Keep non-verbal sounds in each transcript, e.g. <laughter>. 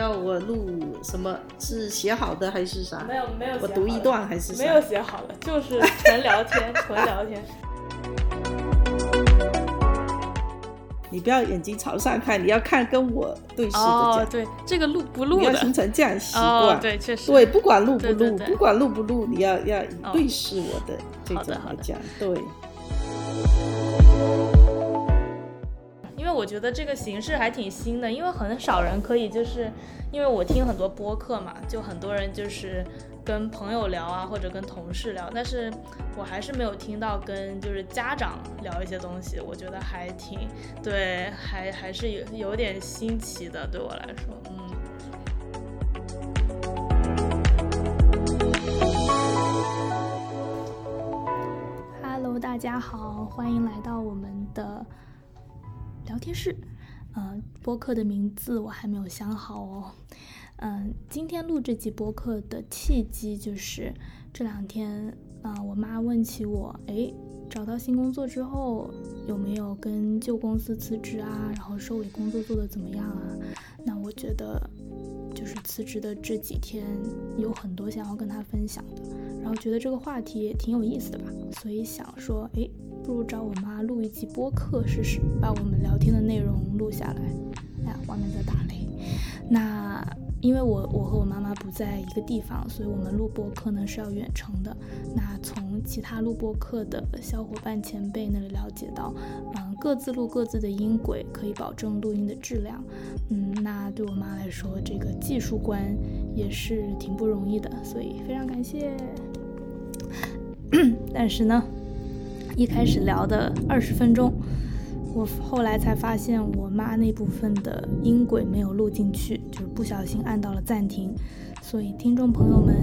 要我录什么？是写好的还是啥？没有没有，我读一段还是没有写好的，就是纯聊天，<laughs> 纯聊天。你不要眼睛朝上看，你要看跟我对视的讲。哦，对，这个录不录的？你要形成这样习惯。哦，对，确实。对，不管录不录，不管录不录，你要要以对视我的这种来讲，对。我觉得这个形式还挺新的，因为很少人可以就是，因为我听很多播客嘛，就很多人就是跟朋友聊啊，或者跟同事聊，但是我还是没有听到跟就是家长聊一些东西，我觉得还挺对，还还是有有点新奇的，对我来说，嗯。大家好，欢迎来到我们的。聊天室，嗯，播客的名字我还没有想好哦，嗯，今天录这集播客的契机就是这两天，啊，我妈问起我，哎，找到新工作之后有没有跟旧公司辞职啊？然后收尾工作做的怎么样啊？那我觉得就是辞职的这几天有很多想要跟她分享的，然后觉得这个话题也挺有意思的吧，所以想说，哎。不如找我妈录一集播客试试，把我们聊天的内容录下来。哎呀，外面在打雷。那因为我我和我妈妈不在一个地方，所以我们录播客呢是要远程的。那从其他录播客的小伙伴前辈那里了解到，嗯，各自录各自的音轨，可以保证录音的质量。嗯，那对我妈来说，这个技术关也是挺不容易的，所以非常感谢。<coughs> 但是呢。一开始聊的二十分钟，我后来才发现我妈那部分的音轨没有录进去，就是不小心按到了暂停，所以听众朋友们，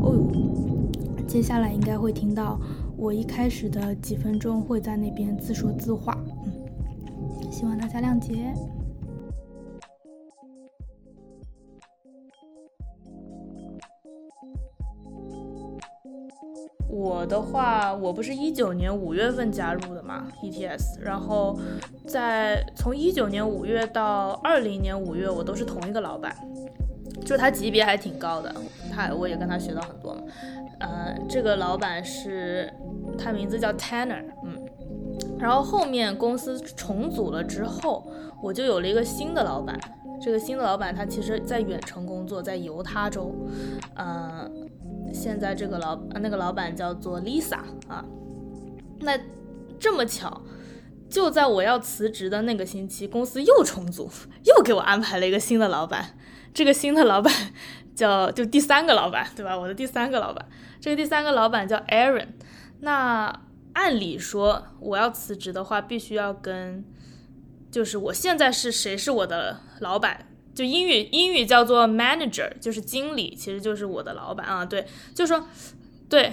哦呦，接下来应该会听到我一开始的几分钟会在那边自说自话，嗯，希望大家谅解。我的话，我不是一九年五月份加入的嘛，ETS，然后在从一九年五月到二零年五月，我都是同一个老板，就他级别还挺高的，他我也跟他学到很多嘛。嗯，这个老板是他名字叫 Tanner，嗯，然后后面公司重组了之后，我就有了一个新的老板，这个新的老板他其实在远程工作，在犹他州，嗯。现在这个老那个老板叫做 Lisa 啊，那这么巧，就在我要辞职的那个星期，公司又重组，又给我安排了一个新的老板。这个新的老板 <laughs> 叫就第三个老板，对吧？我的第三个老板，这个第三个老板叫 Aaron。那按理说我要辞职的话，必须要跟就是我现在是谁是我的老板。就英语，英语叫做 manager，就是经理，其实就是我的老板啊。对，就说，对，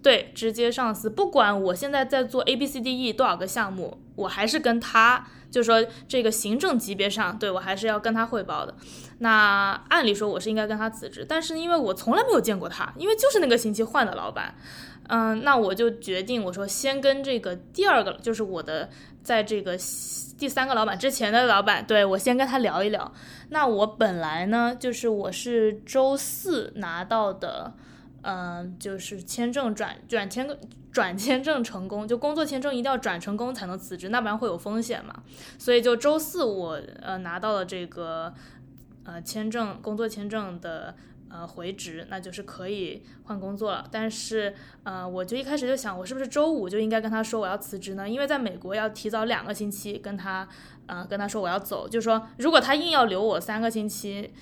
对，直接上司。不管我现在在做 A B C D E 多少个项目，我还是跟他，就说这个行政级别上，对我还是要跟他汇报的。那按理说我是应该跟他辞职，但是因为我从来没有见过他，因为就是那个星期换的老板，嗯，那我就决定我说先跟这个第二个，就是我的在这个。第三个老板之前的老板，对我先跟他聊一聊。那我本来呢，就是我是周四拿到的，嗯，就是签证转转签转签证成功，就工作签证一定要转成功才能辞职，那不然会有风险嘛。所以就周四我呃拿到了这个呃签证工作签证的。呃，回执那就是可以换工作了。但是，呃，我就一开始就想，我是不是周五就应该跟他说我要辞职呢？因为在美国要提早两个星期跟他，呃，跟他说我要走。就是说，如果他硬要留我三个星期，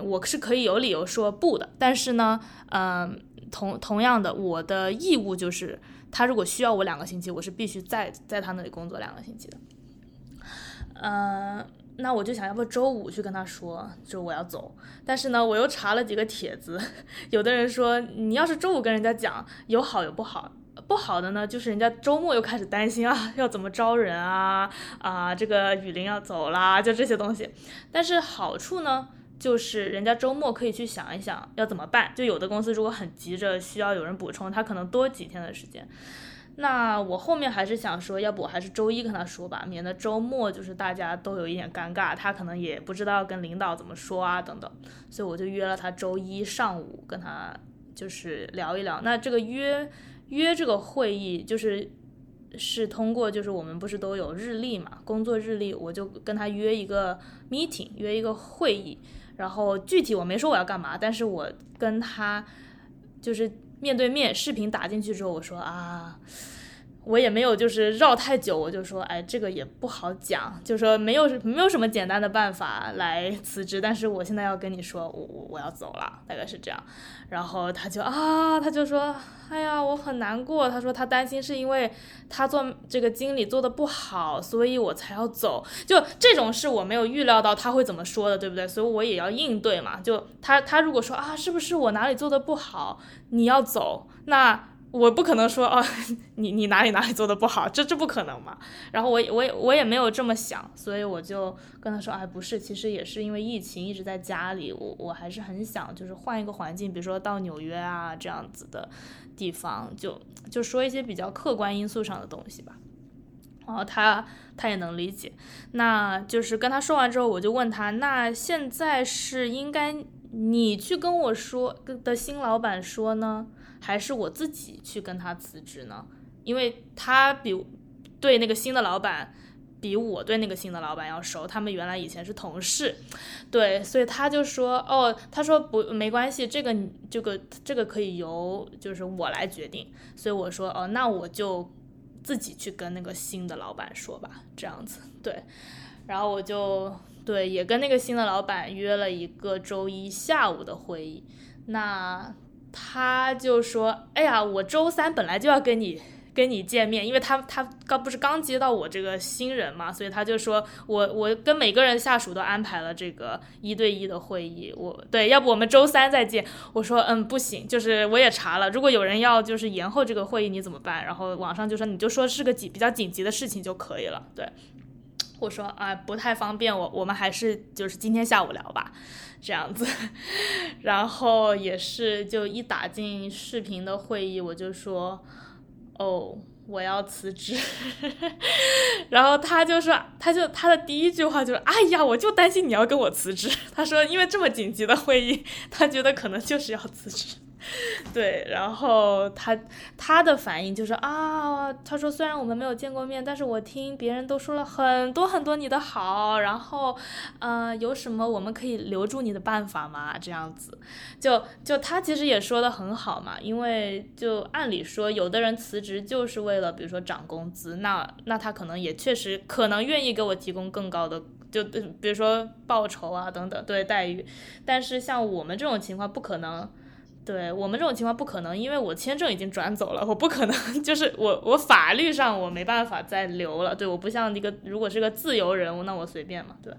我是可以有理由说不的。但是呢，嗯，同同样的，我的义务就是，他如果需要我两个星期，我是必须在在他那里工作两个星期的。嗯。那我就想要不周五去跟他说，就我要走。但是呢，我又查了几个帖子，<laughs> 有的人说你要是周五跟人家讲，有好有不好。不好的呢，就是人家周末又开始担心啊，<laughs> 要怎么招人啊啊，这个雨林要走啦，就这些东西。但是好处呢，就是人家周末可以去想一想要怎么办。就有的公司如果很急着需要有人补充，他可能多几天的时间。那我后面还是想说，要不我还是周一跟他说吧，免得周末就是大家都有一点尴尬，他可能也不知道跟领导怎么说啊等等，所以我就约了他周一上午跟他就是聊一聊。那这个约约这个会议就是是通过就是我们不是都有日历嘛，工作日历，我就跟他约一个 meeting，约一个会议，然后具体我没说我要干嘛，但是我跟他就是面对面视频打进去之后，我说啊。我也没有就是绕太久，我就说，哎，这个也不好讲，就说没有没有什么简单的办法来辞职，但是我现在要跟你说，我我我要走了，大概是这样。然后他就啊，他就说，哎呀，我很难过。他说他担心是因为他做这个经理做的不好，所以我才要走。就这种事我没有预料到他会怎么说的，对不对？所以我也要应对嘛。就他他如果说啊，是不是我哪里做的不好，你要走，那。我不可能说哦，你你哪里哪里做的不好，这这不可能嘛。然后我我也我也没有这么想，所以我就跟他说，哎，不是，其实也是因为疫情一直在家里，我我还是很想就是换一个环境，比如说到纽约啊这样子的地方，就就说一些比较客观因素上的东西吧。然后他他也能理解，那就是跟他说完之后，我就问他，那现在是应该你去跟我说的新老板说呢？还是我自己去跟他辞职呢？因为他比对那个新的老板比我对那个新的老板要熟，他们原来以前是同事，对，所以他就说，哦，他说不没关系，这个这个这个可以由就是我来决定，所以我说，哦，那我就自己去跟那个新的老板说吧，这样子，对，然后我就对也跟那个新的老板约了一个周一下午的会议，那。他就说：“哎呀，我周三本来就要跟你跟你见面，因为他他刚不是刚接到我这个新人嘛，所以他就说我我跟每个人下属都安排了这个一对一的会议。我对，要不我们周三再见。我说嗯，不行，就是我也查了，如果有人要就是延后这个会议，你怎么办？然后网上就说你就说是个紧比较紧急的事情就可以了。对，我说啊，不太方便，我我们还是就是今天下午聊吧。”这样子，然后也是就一打进视频的会议，我就说，哦，我要辞职。<laughs> 然后他就说，他就他的第一句话就是，哎呀，我就担心你要跟我辞职。他说，因为这么紧急的会议，他觉得可能就是要辞职。<laughs> 对，然后他他的反应就是啊，他说虽然我们没有见过面，但是我听别人都说了很多很多你的好，然后，呃，有什么我们可以留住你的办法吗？这样子，就就他其实也说的很好嘛，因为就按理说，有的人辞职就是为了比如说涨工资，那那他可能也确实可能愿意给我提供更高的，就比如说报酬啊等等对待遇，但是像我们这种情况不可能。对我们这种情况不可能，因为我签证已经转走了，我不可能，<laughs> 就是我我法律上我没办法再留了。对，我不像一个如果是个自由人物，那我随便嘛，对。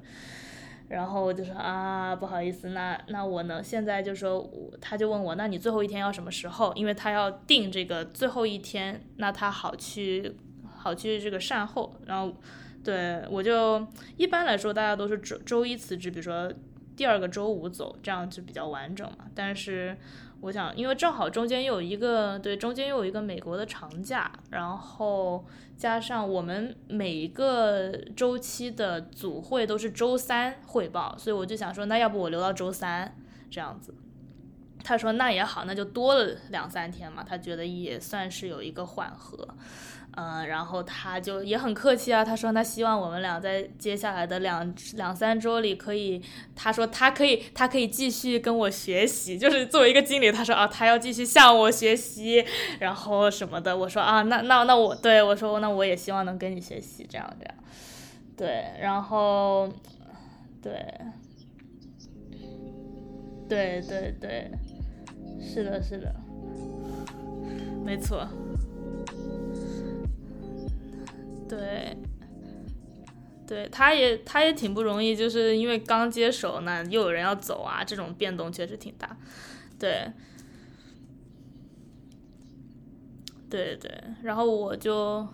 然后我就说啊，不好意思，那那我呢？现在就说，他就问我，那你最后一天要什么时候？因为他要定这个最后一天，那他好去好去这个善后。然后，对我就一般来说，大家都是周周一辞职，比如说第二个周五走，这样就比较完整嘛。但是。我想，因为正好中间又有一个对，中间又有一个美国的长假，然后加上我们每一个周期的组会都是周三汇报，所以我就想说，那要不我留到周三这样子。他说那也好，那就多了两三天嘛，他觉得也算是有一个缓和。嗯，然后他就也很客气啊，他说他希望我们俩在接下来的两两三周里可以，他说他可以，他可以继续跟我学习，就是作为一个经理，他说啊，他要继续向我学习，然后什么的，我说啊，那那那我对我说，那我也希望能跟你学习，这样这样，对，然后，对，对对对，是的，是的，没错。对，对，他也他也挺不容易，就是因为刚接手呢，又有人要走啊，这种变动确实挺大。对，对对，然后我就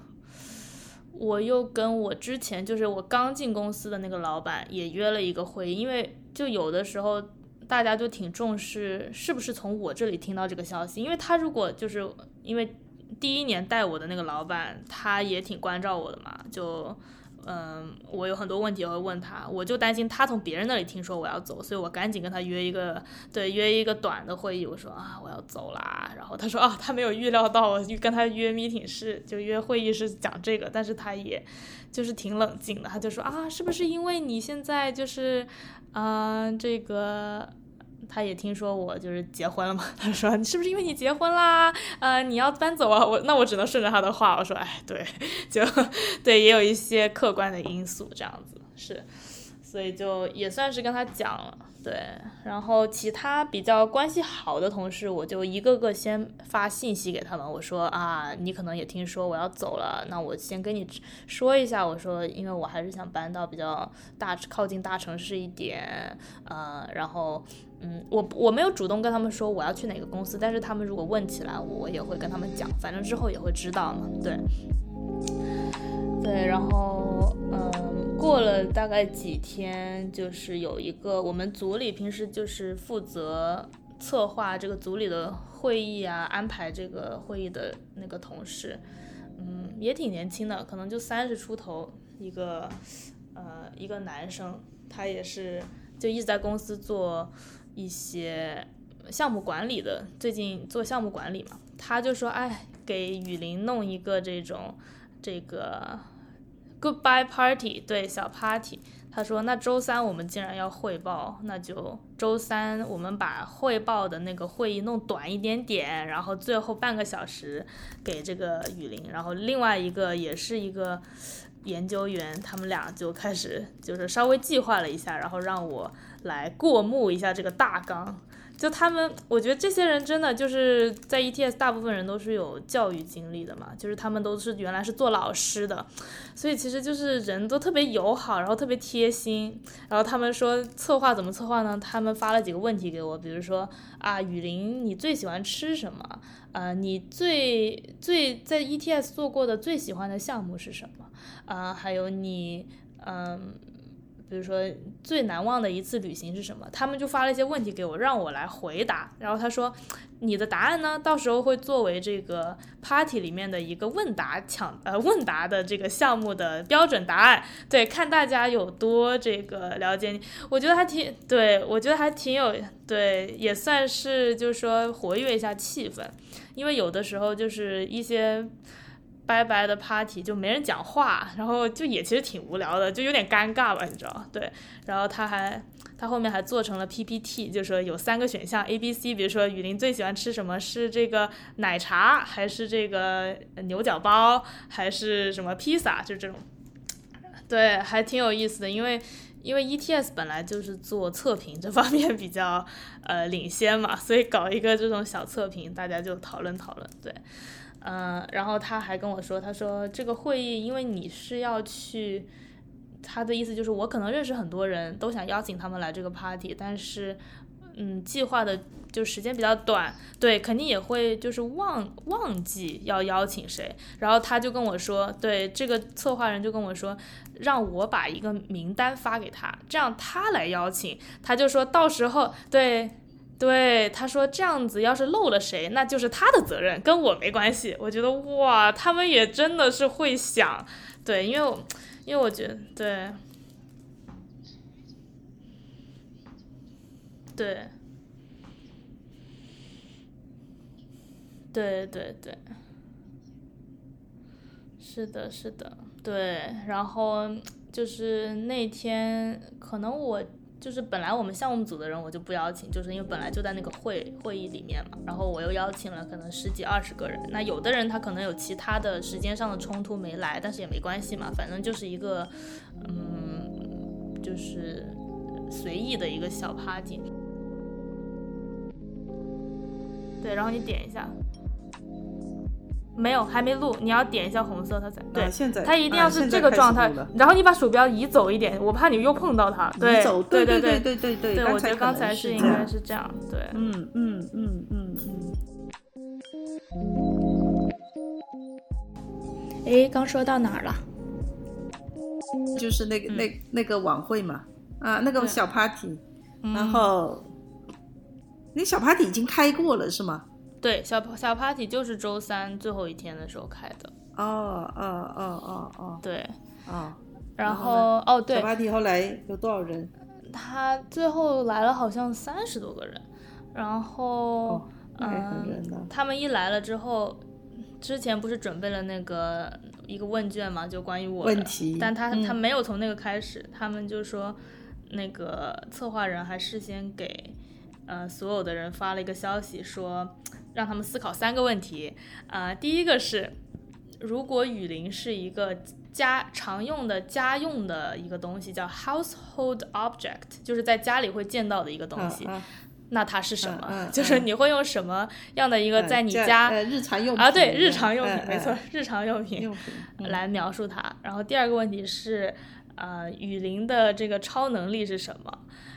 我又跟我之前就是我刚进公司的那个老板也约了一个会，因为就有的时候大家就挺重视是不是从我这里听到这个消息，因为他如果就是因为。第一年带我的那个老板，他也挺关照我的嘛，就。嗯，我有很多问题会问他，我就担心他从别人那里听说我要走，所以我赶紧跟他约一个，对，约一个短的会议。我说啊，我要走啦。然后他说啊，他没有预料到我跟他约 meeting 是就约会议是讲这个，但是他也就是挺冷静的，他就说啊，是不是因为你现在就是，嗯，这个。他也听说我就是结婚了嘛，他说你是不是因为你结婚啦？呃，你要搬走啊？我那我只能顺着他的话，我说哎，对，就对，也有一些客观的因素这样子是，所以就也算是跟他讲了。对，然后其他比较关系好的同事，我就一个个先发信息给他们。我说啊，你可能也听说我要走了，那我先跟你说一下。我说，因为我还是想搬到比较大、靠近大城市一点，呃，然后，嗯，我我没有主动跟他们说我要去哪个公司，但是他们如果问起来，我也会跟他们讲，反正之后也会知道嘛。对，对，然后，嗯。过了大概几天，就是有一个我们组里平时就是负责策划这个组里的会议啊，安排这个会议的那个同事，嗯，也挺年轻的，可能就三十出头，一个呃一个男生，他也是就一直在公司做一些项目管理的，最近做项目管理嘛，他就说，哎，给雨林弄一个这种这个。Goodbye party，对小 party。他说：“那周三我们既然要汇报，那就周三我们把汇报的那个会议弄短一点点，然后最后半个小时给这个雨林，然后另外一个也是一个研究员，他们俩就开始就是稍微计划了一下，然后让我来过目一下这个大纲。”就他们，我觉得这些人真的就是在 ETS，大部分人都是有教育经历的嘛，就是他们都是原来是做老师的，所以其实就是人都特别友好，然后特别贴心。然后他们说策划怎么策划呢？他们发了几个问题给我，比如说啊，雨林你最喜欢吃什么？呃，你最最在 ETS 做过的最喜欢的项目是什么？啊，还有你嗯。比如说最难忘的一次旅行是什么？他们就发了一些问题给我，让我来回答。然后他说，你的答案呢，到时候会作为这个 party 里面的一个问答抢呃问答的这个项目的标准答案。对，看大家有多这个了解你。我觉得还挺对，我觉得还挺有对，也算是就是说活跃一下气氛，因为有的时候就是一些。拜拜的 party 就没人讲话，然后就也其实挺无聊的，就有点尴尬吧，你知道对，然后他还他后面还做成了 PPT，就说有三个选项 A、B、C，比如说雨林最喜欢吃什么是这个奶茶，还是这个牛角包，还是什么披萨，就这种。对，还挺有意思的，因为因为 ETS 本来就是做测评这方面比较呃领先嘛，所以搞一个这种小测评，大家就讨论讨论，对。嗯，然后他还跟我说，他说这个会议，因为你是要去，他的意思就是我可能认识很多人都想邀请他们来这个 party，但是，嗯，计划的就时间比较短，对，肯定也会就是忘忘记要邀请谁。然后他就跟我说，对，这个策划人就跟我说，让我把一个名单发给他，这样他来邀请。他就说到时候，对。对，他说这样子，要是漏了谁，那就是他的责任，跟我没关系。我觉得哇，他们也真的是会想，对，因为，因为我觉得，对，对，对对对，是的，是的，对，然后就是那天，可能我。就是本来我们项目组的人我就不邀请，就是因为本来就在那个会会议里面嘛，然后我又邀请了可能十几二十个人，那有的人他可能有其他的时间上的冲突没来，但是也没关系嘛，反正就是一个，嗯，就是随意的一个小 party。对，然后你点一下。没有，还没录。你要点一下红色，它才对。现在它一定要是这个状态，然后你把鼠标移走一点，我怕你又碰到它。对，对对对对对对。对，我觉得刚才是应该是这样。对，嗯嗯嗯嗯嗯。哎，刚说到哪儿了？就是那个那那个晚会嘛，啊，那个小 party，然后那小 party 已经开过了是吗？对，小小 party 就是周三最后一天的时候开的。哦哦哦哦哦，对，哦，然然后后哦对小，party 后来有多少人？他最后来了好像三十多个人，然后嗯，他们一来了之后，之前不是准备了那个一个问卷嘛，就关于我的问题但他、嗯他没有从那个开始，他们就说那个策划人还事先给呃所有的人发了一个消息说，让他们思考三个问题，呃，第一个是如果雨林是一个家常用的家用的一个东西，叫 household object，就是在家里会见到的一个东西，啊那它是什么？嗯嗯 <laughs> 就是你会用什么样的一个嗯在你这家、呃日常用品啊？对，日常用品，嗯没错嗯，日常用品来描述它。然后第二个问题是，呃，雨林的这个超能力是什么？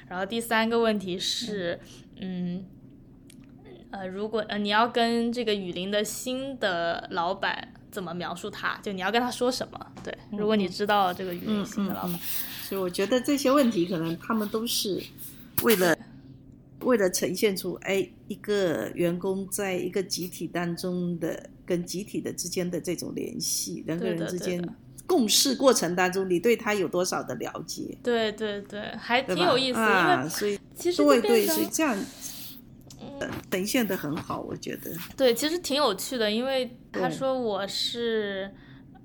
然后第三个问题是，嗯。呃，如果呃你要跟这个雨林的新的老板怎么描述他，就你要跟他说什么？对，如果你知道这个雨林嗯新的老板，所以我觉得这些问题可能他们都是为了为了呈现出，哎，一个员工在一个集体当中的跟集体的之间的这种联系，人跟人之间的对的共事过程当中，你对他有多少的了解，对对对，还？挺有意思，啊，因为所以其实对对，变成所以这样呃呈现的很好，我觉得。对，其实挺有趣的，因为他说我是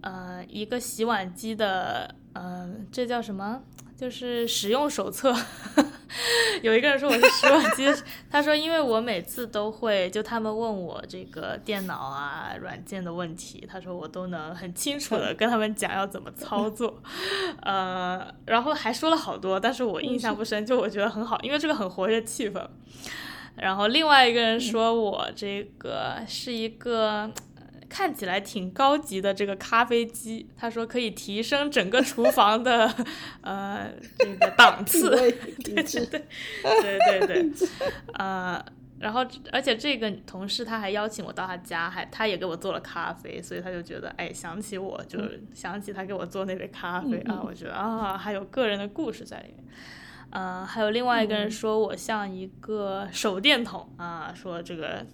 呃一个洗碗机的呃，这叫什么？就是使用手册。<laughs> 有一个人说我是洗碗机，他说因为我每次都会，就他们问我这个电脑啊软件的问题，他说我都能很清楚的跟他们讲要怎么操作，呃，然后还说了好多，但是我印象不深，就我觉得很好，因为这个很活跃气氛。然后另外一个人说我这个是一个呃看起来挺高级的这个咖啡机，他说可以提升整个厨房的呃这个档 <laughs> 次。对对对对对对对，呃，然后而且这个同事他还邀请我到他家，还他也给我做了咖啡，所以他就觉得哎想起我就想起他给我做那杯咖啡啊，我觉得啊还有个人的故事在里面。呃，还有另外一个人说我像一个手电筒啊，说这个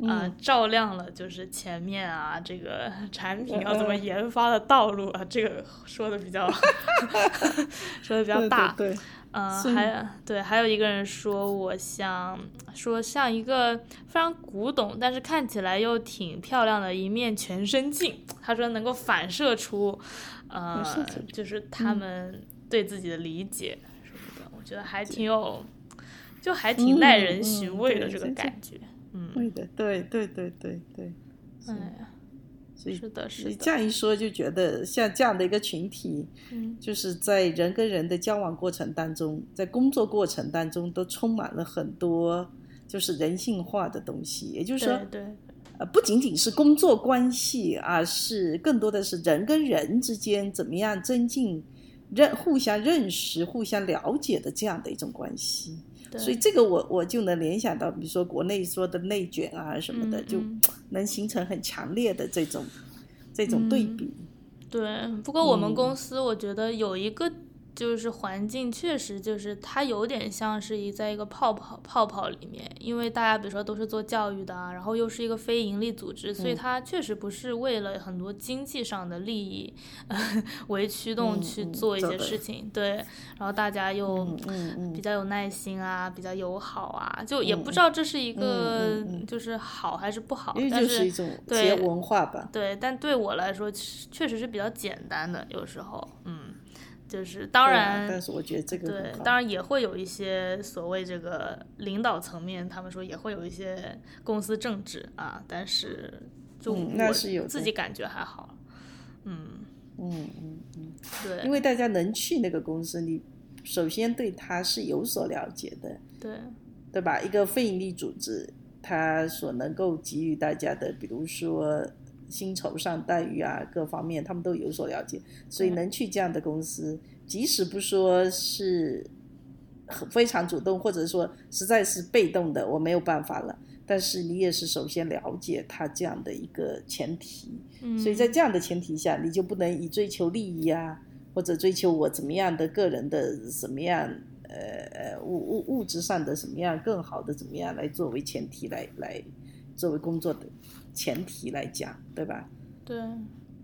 呃照亮了就是前面啊这个产品要怎么研发的道路啊，这个说的比较 <laughs> 说的比较大。对对，呃，所以还对，还有一个人说我像说像一个非常古董，但是看起来又挺漂亮的一面全身镜。他说能够反射出，呃就是他们对自己的理解觉得还挺有，就还挺耐人嗯寻嗯味的这个感觉。嗯，对的，对对对对对。哎呀，所以是的，是这样一说，就觉得像这样的一个群体，嗯，就是在人跟人的交往过程当中，在工作过程当中，都充满了很多就是人性化的东西。也就是说对，对，呃，不仅仅是工作关系，而是更多的是人跟人之间怎么样增进认互相认识、互相了解的这样的一种关系。所以这个我我就能联想到，比如说国内说的内卷啊什么的，就能形成很强烈的这种这种对嗯比。对，不过我们嗯公司我觉得有一个就是环境确实就是它有点像是一在一个泡泡泡泡里面，因为大家比如说都是做教育的啊，然后又是一个非盈利组织，所以嗯。它确实不是为了很多经济上的利益、呃、为驱动去做一些事情，对，然后大家又比。较有耐心啊，比较友好啊，就也嗯不知道这是一个。就是好还是不好，但就是一种企对业文化吧。对，但对我来说，确实是比较简单的，有时候，嗯，就是当然，但是我觉得这个对当然也会有一些所谓这个领导层面，他们说也会有一些公司政治啊，但是就嗯那我是有自己感觉还好，嗯，嗯嗯嗯，对，因为大家能去那个公司，你首先对他是有所了解的，对，对吧？一个非营利组织，它所能够给予大家的，比如说薪酬上待遇啊，各方面他们都有所了解，所以能去这样的公司，即使不说是非常主动，或者说实在是被动的，我没有办法了。但是你也是首先了解他这样的一个前提，嗯，所以在这样的前提下，你就不能以追求利益啊，或者追求我怎么样的个人的什么样，呃呃物物物质上的什么样更好的怎么样来作为前提来来作为工作的前提来讲，对吧？对，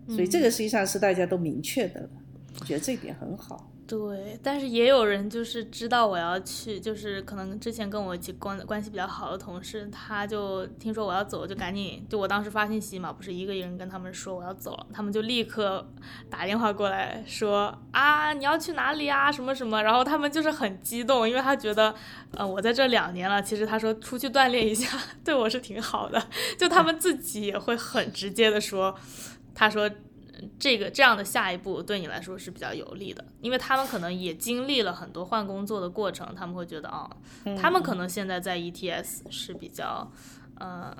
所以这个实际上是大家都明确的了，我觉得这一点很好。对，但是也有人就是知道我要去，就是可能之前跟我一起关关系比较好的同事，他就听说我要走，就赶紧就我当时发信息嘛，不是一个人跟他们说我要走了，他们就立刻打电话过来说啊你要去哪里啊什么什么，然后他们就是很激动，因为他觉得呃我在这两年了，其实他说出去锻炼一下 <laughs> 对我是挺好的，就他们自己也会很直接的说，他说。这个这样的下一步对你来说是比较有利的，因为他们可能也经历了很多换工作的过程，他们会觉得啊，他们可能现在在 ETS 是比较呃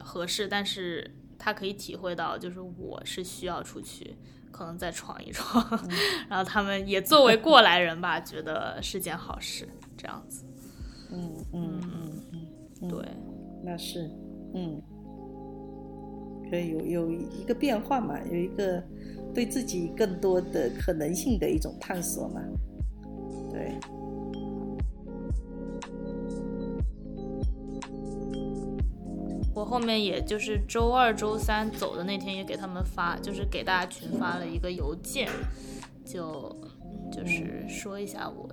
合适，但是他可以体会到，就是我是需要出去，可能再闯一闯，<laughs> 然后他们也作为过来人吧，觉得是件好事，这样子。嗯嗯嗯嗯，对，那是，嗯。可以有有一个变化嘛，有一个对自己更多的可能性的一种探索嘛，对。我后面也就是周二、周三走的那天，也给他们发，就是给大家群发了一个邮件，就就是说一下我，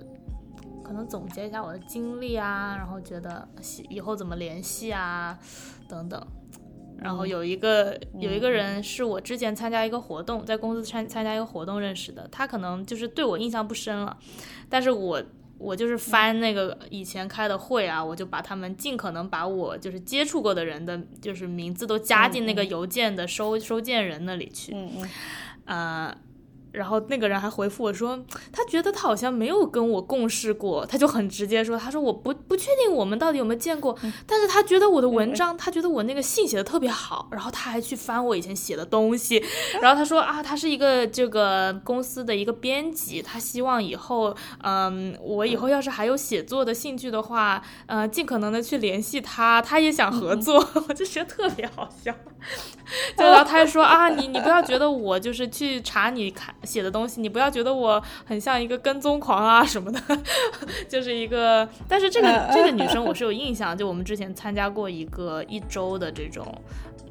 可能总结一下我的经历啊，然后觉得以后怎么联系啊，等等。然后有一个有一个人是我之前参加一个活动，在公司参参加一个活动认识的，他可能就是对我印象不深了，但是我我就是翻那个以前开的会啊，我就把他们尽可能把我就是接触过的人的，就是名字都加进那个邮件的收收件人那里去，嗯嗯，呃。然后那个人还回复我说，他觉得他好像没有跟我共事过，他就很直接说，他说我不不确定我们到底有没有见过，但是他觉得我的文章，他觉得我那个信写的特别好，然后他还去翻我以前写的东西，然后他说啊，他是一个这个公司的一个编辑，他希望以后，嗯，我以后要是还有写作的兴趣的话，呃，尽可能的去联系他，他也想合作，<laughs> 我就觉得特别好笑，<laughs> 就然后他还说啊，你你不要觉得我就是去查你看。写的东西，你不要觉得我很像一个跟踪狂啊什么的，<laughs> 就是一个。但是这个这个女生我是有印象，就我们之前参加过一个一周的这种，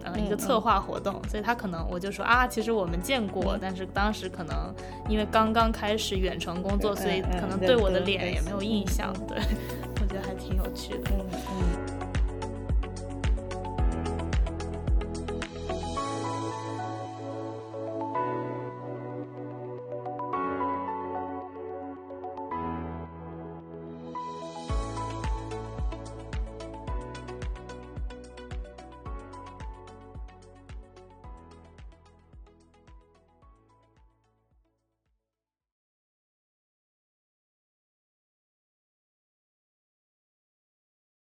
呃，一个策划活动，所以她可能我就说啊，其实我们见过，但是当时可能因为刚刚开始远程工作，所以可能对我的脸也没有印象。对，<laughs> 我觉得还挺有趣的。嗯嗯。